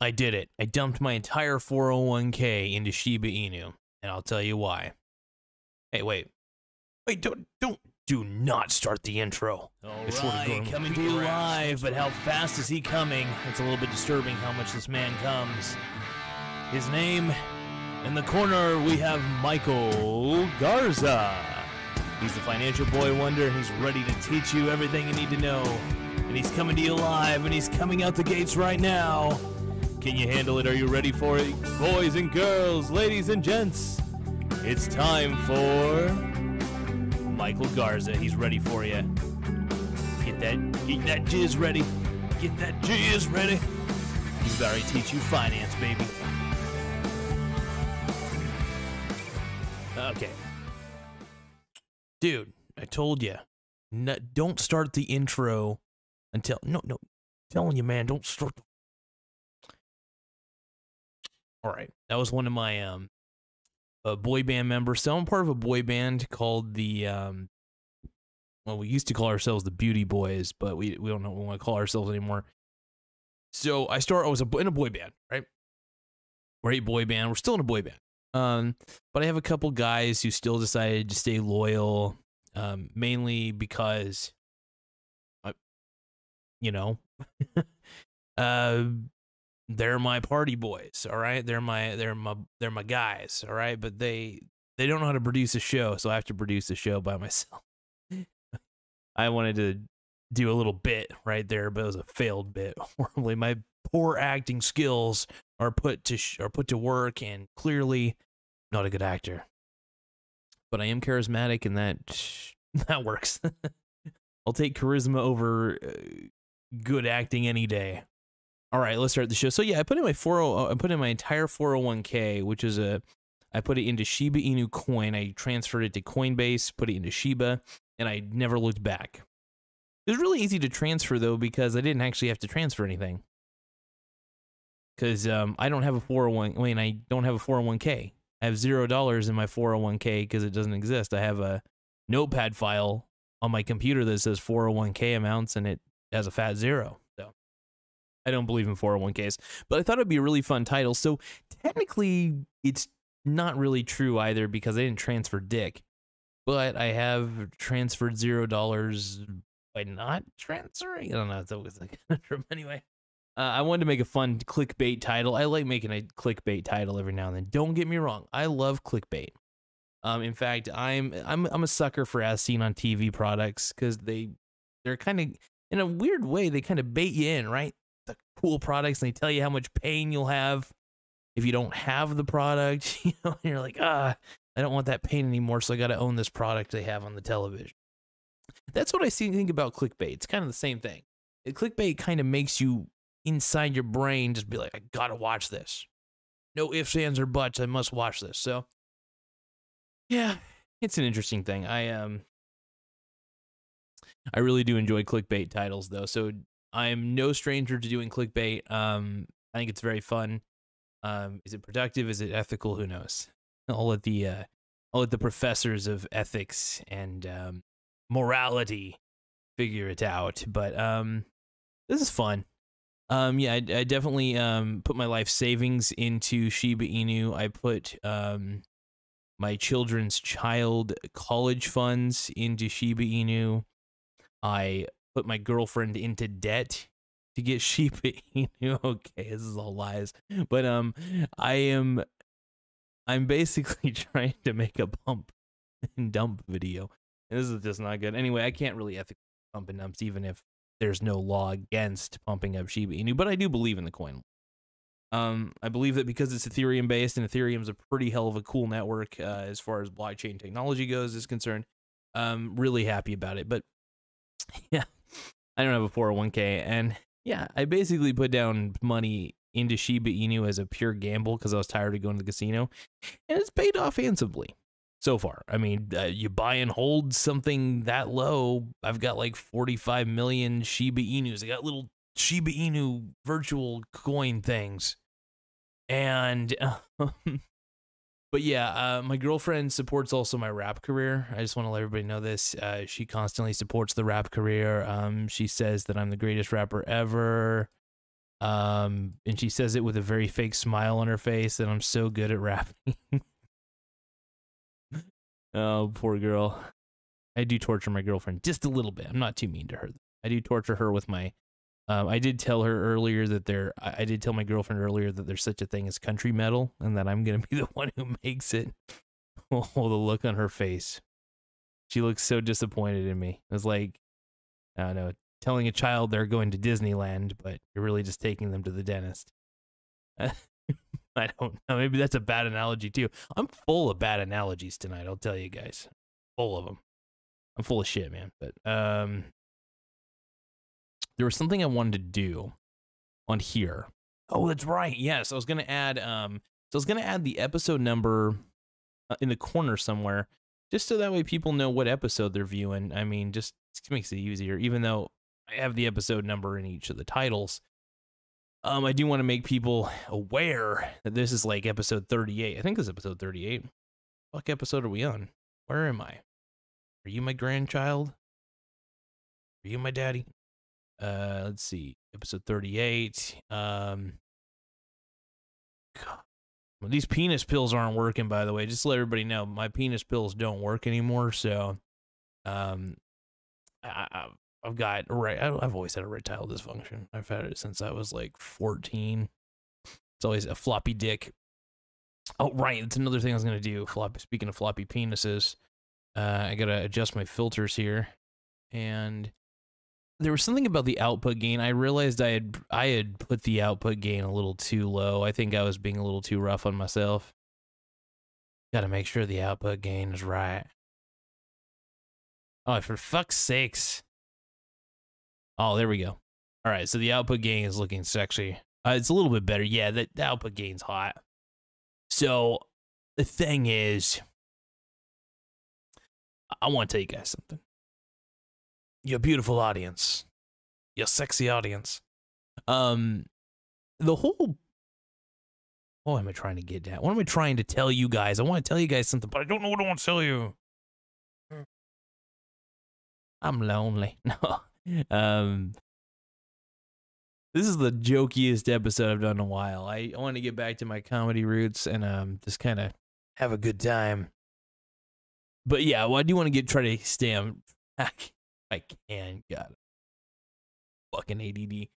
I did it. I dumped my entire 401k into Shiba Inu, and I'll tell you why. Hey, wait. Wait, don't don't do not start the intro. All right, go and coming to you live, but how fast is he coming? It's a little bit disturbing how much this man comes. His name, in the corner, we have Michael Garza. He's the financial boy wonder, and he's ready to teach you everything you need to know. And he's coming to you live, and he's coming out the gates right now. Can you handle it? Are you ready for it? Boys and girls, ladies and gents, it's time for Michael Garza. He's ready for you. Get that, get that jizz ready. Get that jizz ready. He's to teach you finance, baby. Okay. Dude, I told you. No, don't start the intro until no no. telling you, man, don't start. The... All right, that was one of my um, a boy band members. So I'm part of a boy band called the um. Well, we used to call ourselves the Beauty Boys, but we we don't know we want to call ourselves anymore. So I start. I was a, in a boy band, right? A boy band. We're still in a boy band. Um, but I have a couple guys who still decided to stay loyal, um, mainly because, I, you know, uh, they're my party boys. All right, they're my they're my they're my guys. All right, but they they don't know how to produce a show, so I have to produce the show by myself. I wanted to do a little bit right there, but it was a failed bit. Horribly, my poor acting skills are put to sh- are put to work, and clearly not a good actor. But I am charismatic, and that that works. I'll take charisma over uh, good acting any day. All right, let's start the show. So yeah, I put in my 40 I put in my entire 401k, which is a I put it into Shiba Inu coin. I transferred it to Coinbase, put it into Shiba, and I never looked back. It was really easy to transfer though because I didn't actually have to transfer anything. Because um, I don't have a 401. I mean, I don't have a 401k. I have zero dollars in my 401k because it doesn't exist. I have a notepad file on my computer that says 401k amounts and it has a fat zero. I don't believe in 401ks, but I thought it'd be a really fun title. So technically, it's not really true either because I didn't transfer dick, but I have transferred zero dollars by not transferring. I don't know. It's always like anyway. Uh, I wanted to make a fun clickbait title. I like making a clickbait title every now and then. Don't get me wrong. I love clickbait. Um, in fact, I'm I'm I'm a sucker for as seen on TV products because they they're kind of in a weird way they kind of bait you in, right? The cool products and they tell you how much pain you'll have if you don't have the product. You know, you're like, ah, I don't want that pain anymore, so I got to own this product they have on the television. That's what I see think about clickbait. It's kind of the same thing. Clickbait kind of makes you inside your brain just be like, I gotta watch this. No ifs, ands, or buts. I must watch this. So, yeah, it's an interesting thing. I um, I really do enjoy clickbait titles though. So I am no stranger to doing clickbait. Um, I think it's very fun. Um, is it productive? Is it ethical? Who knows? I'll let the uh, I'll let the professors of ethics and um, morality figure it out. But um, this is fun. Um, yeah, I, I definitely um put my life savings into Shiba Inu. I put um my children's child college funds into Shiba Inu. I put my girlfriend into debt to get Inu. Okay, this is all lies, but um, I am I'm basically trying to make a pump and dump video. This is just not good. Anyway, I can't really ethically pump and dumps even if there's no law against pumping up Shiba Inu, but I do believe in the coin. Um, I believe that because it's Ethereum based and Ethereum's a pretty hell of a cool network uh, as far as blockchain technology goes is concerned. Um, really happy about it. But yeah, I don't have a 401k, and yeah, I basically put down money into Shiba Inu as a pure gamble because I was tired of going to the casino, and it's paid off handsomely so far. I mean, uh, you buy and hold something that low. I've got like 45 million Shiba Inus. I got little Shiba Inu virtual coin things. And, um, but yeah, uh, my girlfriend supports also my rap career. I just want to let everybody know this. Uh, she constantly supports the rap career. Um, she says that I'm the greatest rapper ever. Um, and she says it with a very fake smile on her face, that I'm so good at rapping. oh, poor girl. I do torture my girlfriend just a little bit. I'm not too mean to her. I do torture her with my. Um, I did tell her earlier that there. I, did tell my girlfriend earlier that there's such a thing as country metal, and that I'm gonna be the one who makes it. Oh, the look on her face. She looks so disappointed in me. It was like, I don't know, telling a child they're going to Disneyland, but you're really just taking them to the dentist. I don't know. Maybe that's a bad analogy too. I'm full of bad analogies tonight. I'll tell you guys, full of them. I'm full of shit, man. But um, there was something I wanted to do on here. Oh, that's right. Yes, I was gonna add. Um, so I was gonna add the episode number uh, in the corner somewhere, just so that way people know what episode they're viewing. I mean, just, just makes it easier. Even though I have the episode number in each of the titles. Um, I do want to make people aware that this is like episode 38. I think this is episode 38. What episode are we on? Where am I? Are you my grandchild? Are you my daddy? Uh, let's see. Episode 38. Um, God. Well, these penis pills aren't working, by the way. Just to let everybody know, my penis pills don't work anymore. So, um, I, I've got right. I've always had erectile dysfunction. I've had it since I was like 14. It's always a floppy dick. Oh, right. That's another thing I was gonna do. Floppy. Speaking of floppy penises, uh, I gotta adjust my filters here, and there was something about the output gain. I realized I had I had put the output gain a little too low. I think I was being a little too rough on myself. Got to make sure the output gain is right. Oh, for fuck's sakes. Oh, there we go. All right, so the output gain is looking sexy. Uh, it's a little bit better. Yeah, that output gain's hot. So the thing is, I want to tell you guys something. Your beautiful audience, your sexy audience. Um, the whole. What am I trying to get at? What am I trying to tell you guys? I want to tell you guys something, but I don't know what I want to tell you. I'm lonely. No. Um, this is the jokiest episode I've done in a while. I, I want to get back to my comedy roots and um just kind of have a good time. But yeah, well, I do want to get try to stay on track. I can. God, fucking ADD.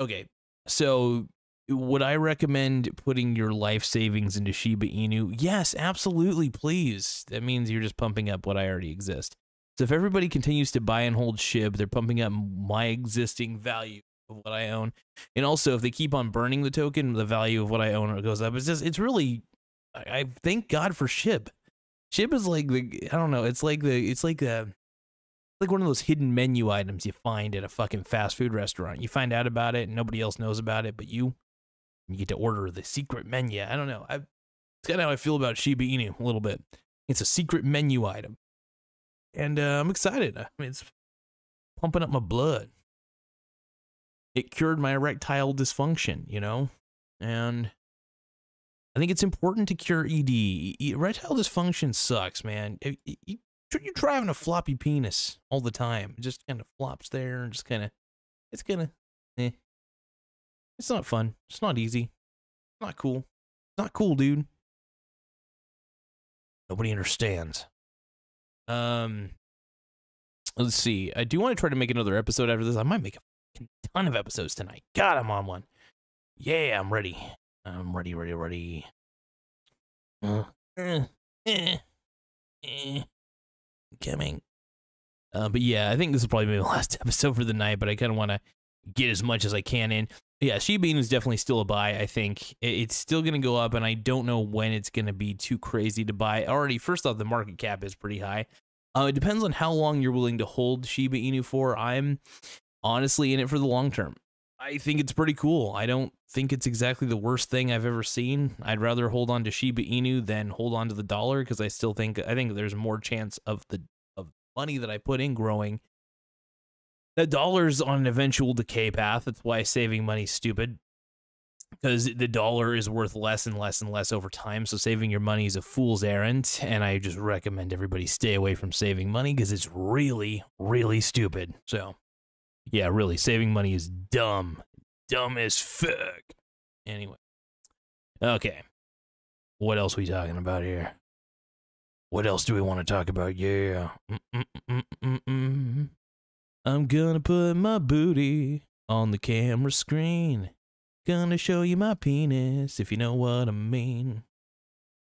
Okay, so would I recommend putting your life savings into Shiba Inu? Yes, absolutely, please. That means you're just pumping up what I already exist. So if everybody continues to buy and hold SHIB, they're pumping up my existing value of what I own. And also, if they keep on burning the token, the value of what I own goes up. It's just, it's really, I, I thank God for SHIB. SHIB is like the, I don't know, it's like the, it's like the, like one of those hidden menu items you find at a fucking fast food restaurant. You find out about it and nobody else knows about it, but you, you get to order the secret menu. I don't know. I, it's kind of how I feel about Shiba Inu a little bit. It's a secret menu item and uh, I'm excited. I mean, it's pumping up my blood. It cured my erectile dysfunction, you know, and I think it's important to cure ED. Erectile dysfunction sucks, man. You, you're driving a floppy penis all the time. It just kind of flops there and just kind of, it's kind of, eh. It's not fun. It's not easy. It's not cool. It's not cool, dude. Nobody understands. Um, let's see. I do want to try to make another episode after this. I might make a ton of episodes tonight. God, I'm on one. Yeah, I'm ready. I'm ready, ready, ready. Uh, eh, eh. Coming. Uh, but yeah, I think this will probably be the last episode for the night. But I kind of want to get as much as I can in. Yeah, Shiba Inu is definitely still a buy. I think it's still going to go up, and I don't know when it's going to be too crazy to buy. Already, first off, the market cap is pretty high. Uh, it depends on how long you're willing to hold Shiba Inu for. I'm honestly in it for the long term. I think it's pretty cool. I don't think it's exactly the worst thing I've ever seen. I'd rather hold on to Shiba Inu than hold on to the dollar because I still think I think there's more chance of the money that I put in growing the dollar's on an eventual decay path. That's why saving money is stupid. Because the dollar is worth less and less and less over time. So saving your money is a fool's errand. And I just recommend everybody stay away from saving money because it's really, really stupid. So, yeah, really, saving money is dumb. dumb as fuck. Anyway. Okay. What else we talking about here? What else do we want to talk about? Yeah. Mm-mm-mm-mm-mm. I'm gonna put my booty on the camera screen. Gonna show you my penis, if you know what I mean.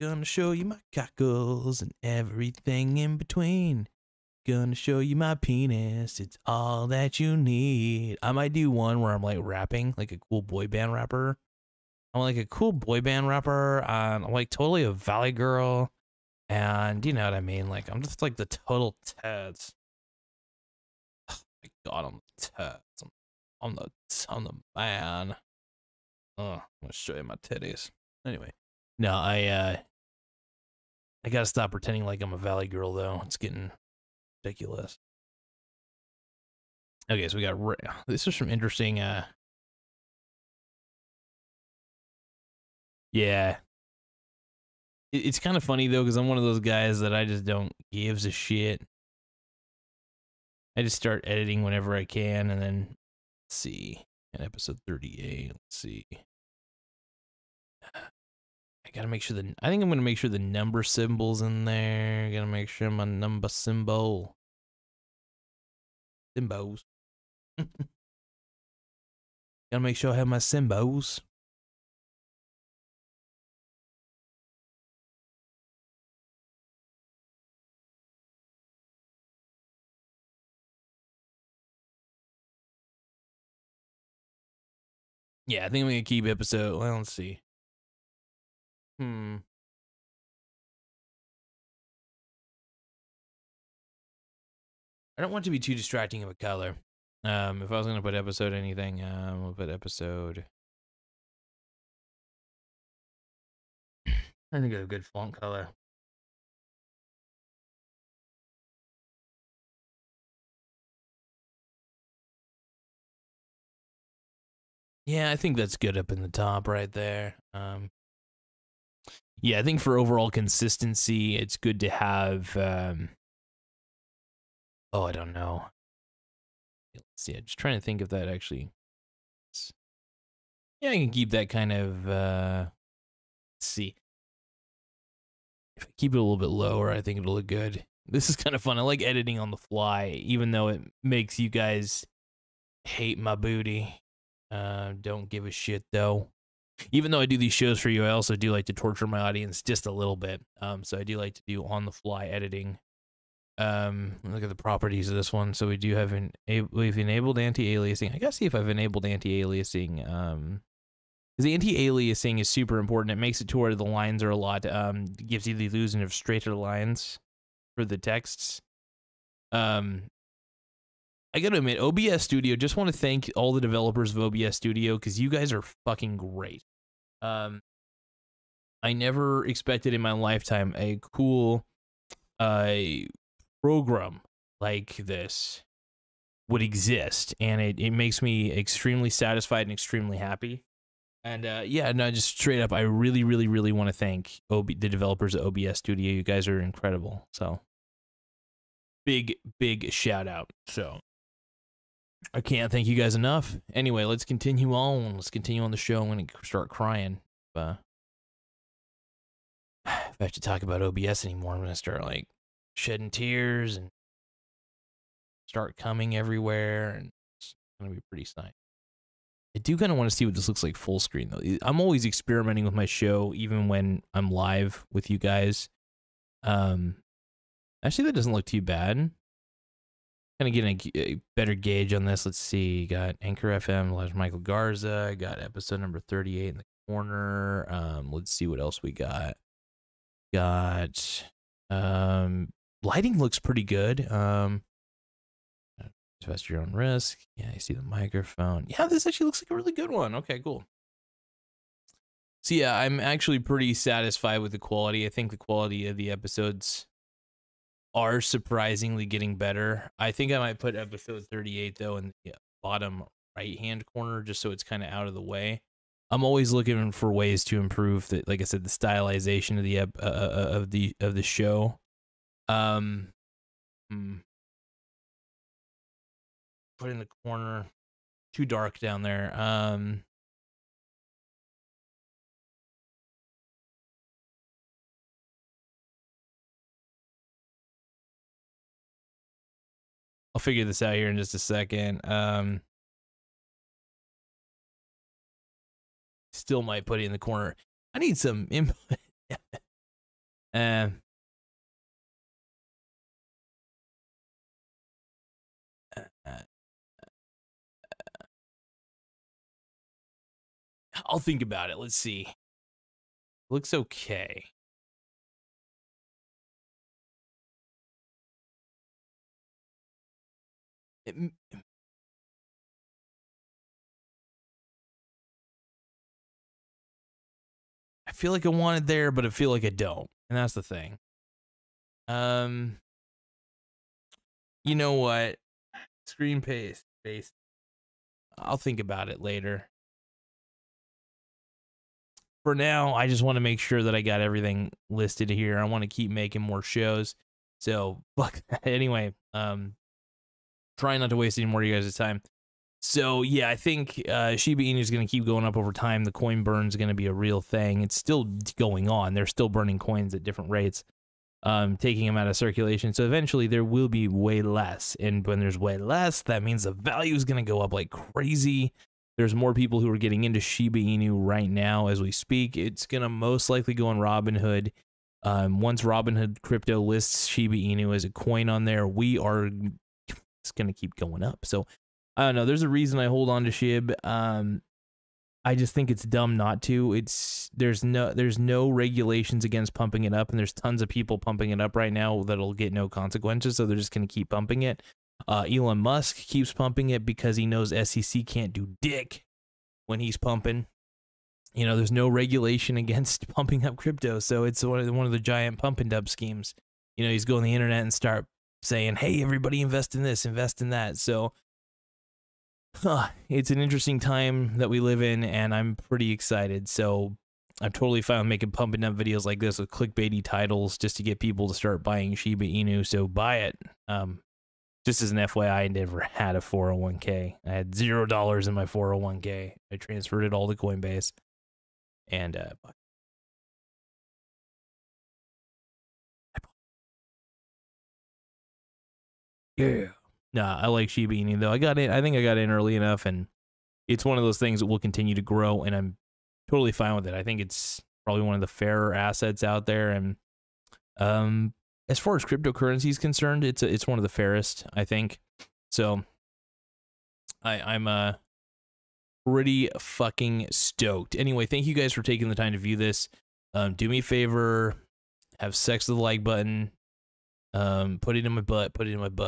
Gonna show you my cockles and everything in between. Gonna show you my penis, it's all that you need. I might do one where I'm like rapping, like a cool boy band rapper. I'm like a cool boy band rapper. I'm like totally a valley girl. And you know what I mean? Like I'm just like the total teds. Oh my god, I'm the teds. I'm, I'm the I'm the man. Oh, I'm gonna show you my titties. Anyway, no, I uh, I gotta stop pretending like I'm a valley girl though. It's getting ridiculous. Okay, so we got this is some interesting. uh Yeah, it's kind of funny though because I'm one of those guys that I just don't gives a shit. I just start editing whenever I can, and then let's see in episode 38. Let's see. I gotta make sure the. I think I'm gonna make sure the number symbols in there. Gotta make sure my number symbol. Symbols. gotta make sure I have my symbols. Yeah, I think I'm gonna keep episode. Well, let's see. Hmm. I don't want to be too distracting of a color. Um, if I was gonna put episode anything, um, we'll put episode. I think a good font color. Yeah, I think that's good up in the top right there. Um, yeah, I think for overall consistency, it's good to have. Um, oh, I don't know. Let's see. I'm just trying to think if that actually. Yeah, I can keep that kind of. Uh, let's see. If I keep it a little bit lower, I think it'll look good. This is kind of fun. I like editing on the fly, even though it makes you guys hate my booty. Uh, don't give a shit though even though I do these shows for you, I also do like to torture my audience just a little bit. Um, so I do like to do on the fly editing. Um, look at the properties of this one. So we do have an we've enabled anti-aliasing. I gotta see if I've enabled anti-aliasing. Um, because the anti-aliasing is super important. It makes it to where the lines are a lot. Um, gives you the illusion of straighter lines for the texts. Um, I gotta admit, OBS Studio. Just want to thank all the developers of OBS Studio because you guys are fucking great. Um, I never expected in my lifetime a cool, uh, program like this would exist, and it it makes me extremely satisfied and extremely happy. And uh, yeah, no, just straight up, I really, really, really want to thank OB- the developers of OBS Studio. You guys are incredible. So big, big shout out. So I can't thank you guys enough. Anyway, let's continue on. Let's continue on the show. I'm going to start crying. If I have to talk about OBS anymore, I'm going to start like shedding tears and start coming everywhere. And it's going to be pretty nice. I do kind of want to see what this looks like full screen though. I'm always experimenting with my show, even when I'm live with you guys. Um, actually, that doesn't look too bad kind of getting a, a, better gauge on this. Let's see. Got Anchor FM, Les Michael Garza. Got episode number 38 in the corner. Um, let's see what else we got. Got um lighting looks pretty good. Um invest your own risk. Yeah, I see the microphone. Yeah, this actually looks like a really good one. Okay, cool. So yeah, I'm actually pretty satisfied with the quality. I think the quality of the episodes are surprisingly getting better. I think I might put episode 38 though in the bottom right hand corner just so it's kind of out of the way. I'm always looking for ways to improve that like I said the stylization of the uh, uh, uh, of the of the show. Um hmm. put in the corner too dark down there. Um, I'll figure this out here in just a second. Um, still might put it in the corner. I need some input. um, I'll think about it. Let's see. Looks okay. It, I feel like I want it there, but I feel like I don't. And that's the thing. Um you know what? Screen paste paste. I'll think about it later. For now, I just want to make sure that I got everything listed here. I want to keep making more shows. So, fuck that. Anyway, um trying not to waste any more of you guys' time. So yeah, I think uh, Shiba Inu is going to keep going up over time. The coin burn is going to be a real thing. It's still going on. They're still burning coins at different rates, um, taking them out of circulation. So eventually there will be way less. And when there's way less, that means the value is going to go up like crazy. There's more people who are getting into Shiba Inu right now as we speak. It's going to most likely go on Robinhood. Um, once Robinhood crypto lists Shiba Inu as a coin on there, we are it's going to keep going up. So I don't know. There's a reason I hold on to Shib. Um, I just think it's dumb not to. It's there's no there's no regulations against pumping it up, and there's tons of people pumping it up right now that'll get no consequences. So they're just gonna keep pumping it. Uh, Elon Musk keeps pumping it because he knows SEC can't do dick when he's pumping. You know, there's no regulation against pumping up crypto, so it's one of the, one of the giant pump and dump schemes. You know, he's going on the internet and start saying, "Hey, everybody, invest in this, invest in that." So huh, it's an interesting time that we live in, and I'm pretty excited. So I'm totally fine making pumping up videos like this with clickbaity titles just to get people to start buying Shiba Inu. So buy it. Um, just as an FYI, I never had a 401k. I had zero dollars in my 401k. I transferred it all to Coinbase, and uh, yeah. Nah, I like Shiba Inu though. I got in. I think I got in early enough, and it's one of those things that will continue to grow, and I'm totally fine with it. I think it's probably one of the fairer assets out there, and um, as far as cryptocurrency is concerned, it's a, it's one of the fairest. I think so. I I'm uh pretty fucking stoked. Anyway, thank you guys for taking the time to view this. Um, do me a favor, have sex with the like button. Um, put it in my butt. Put it in my butt.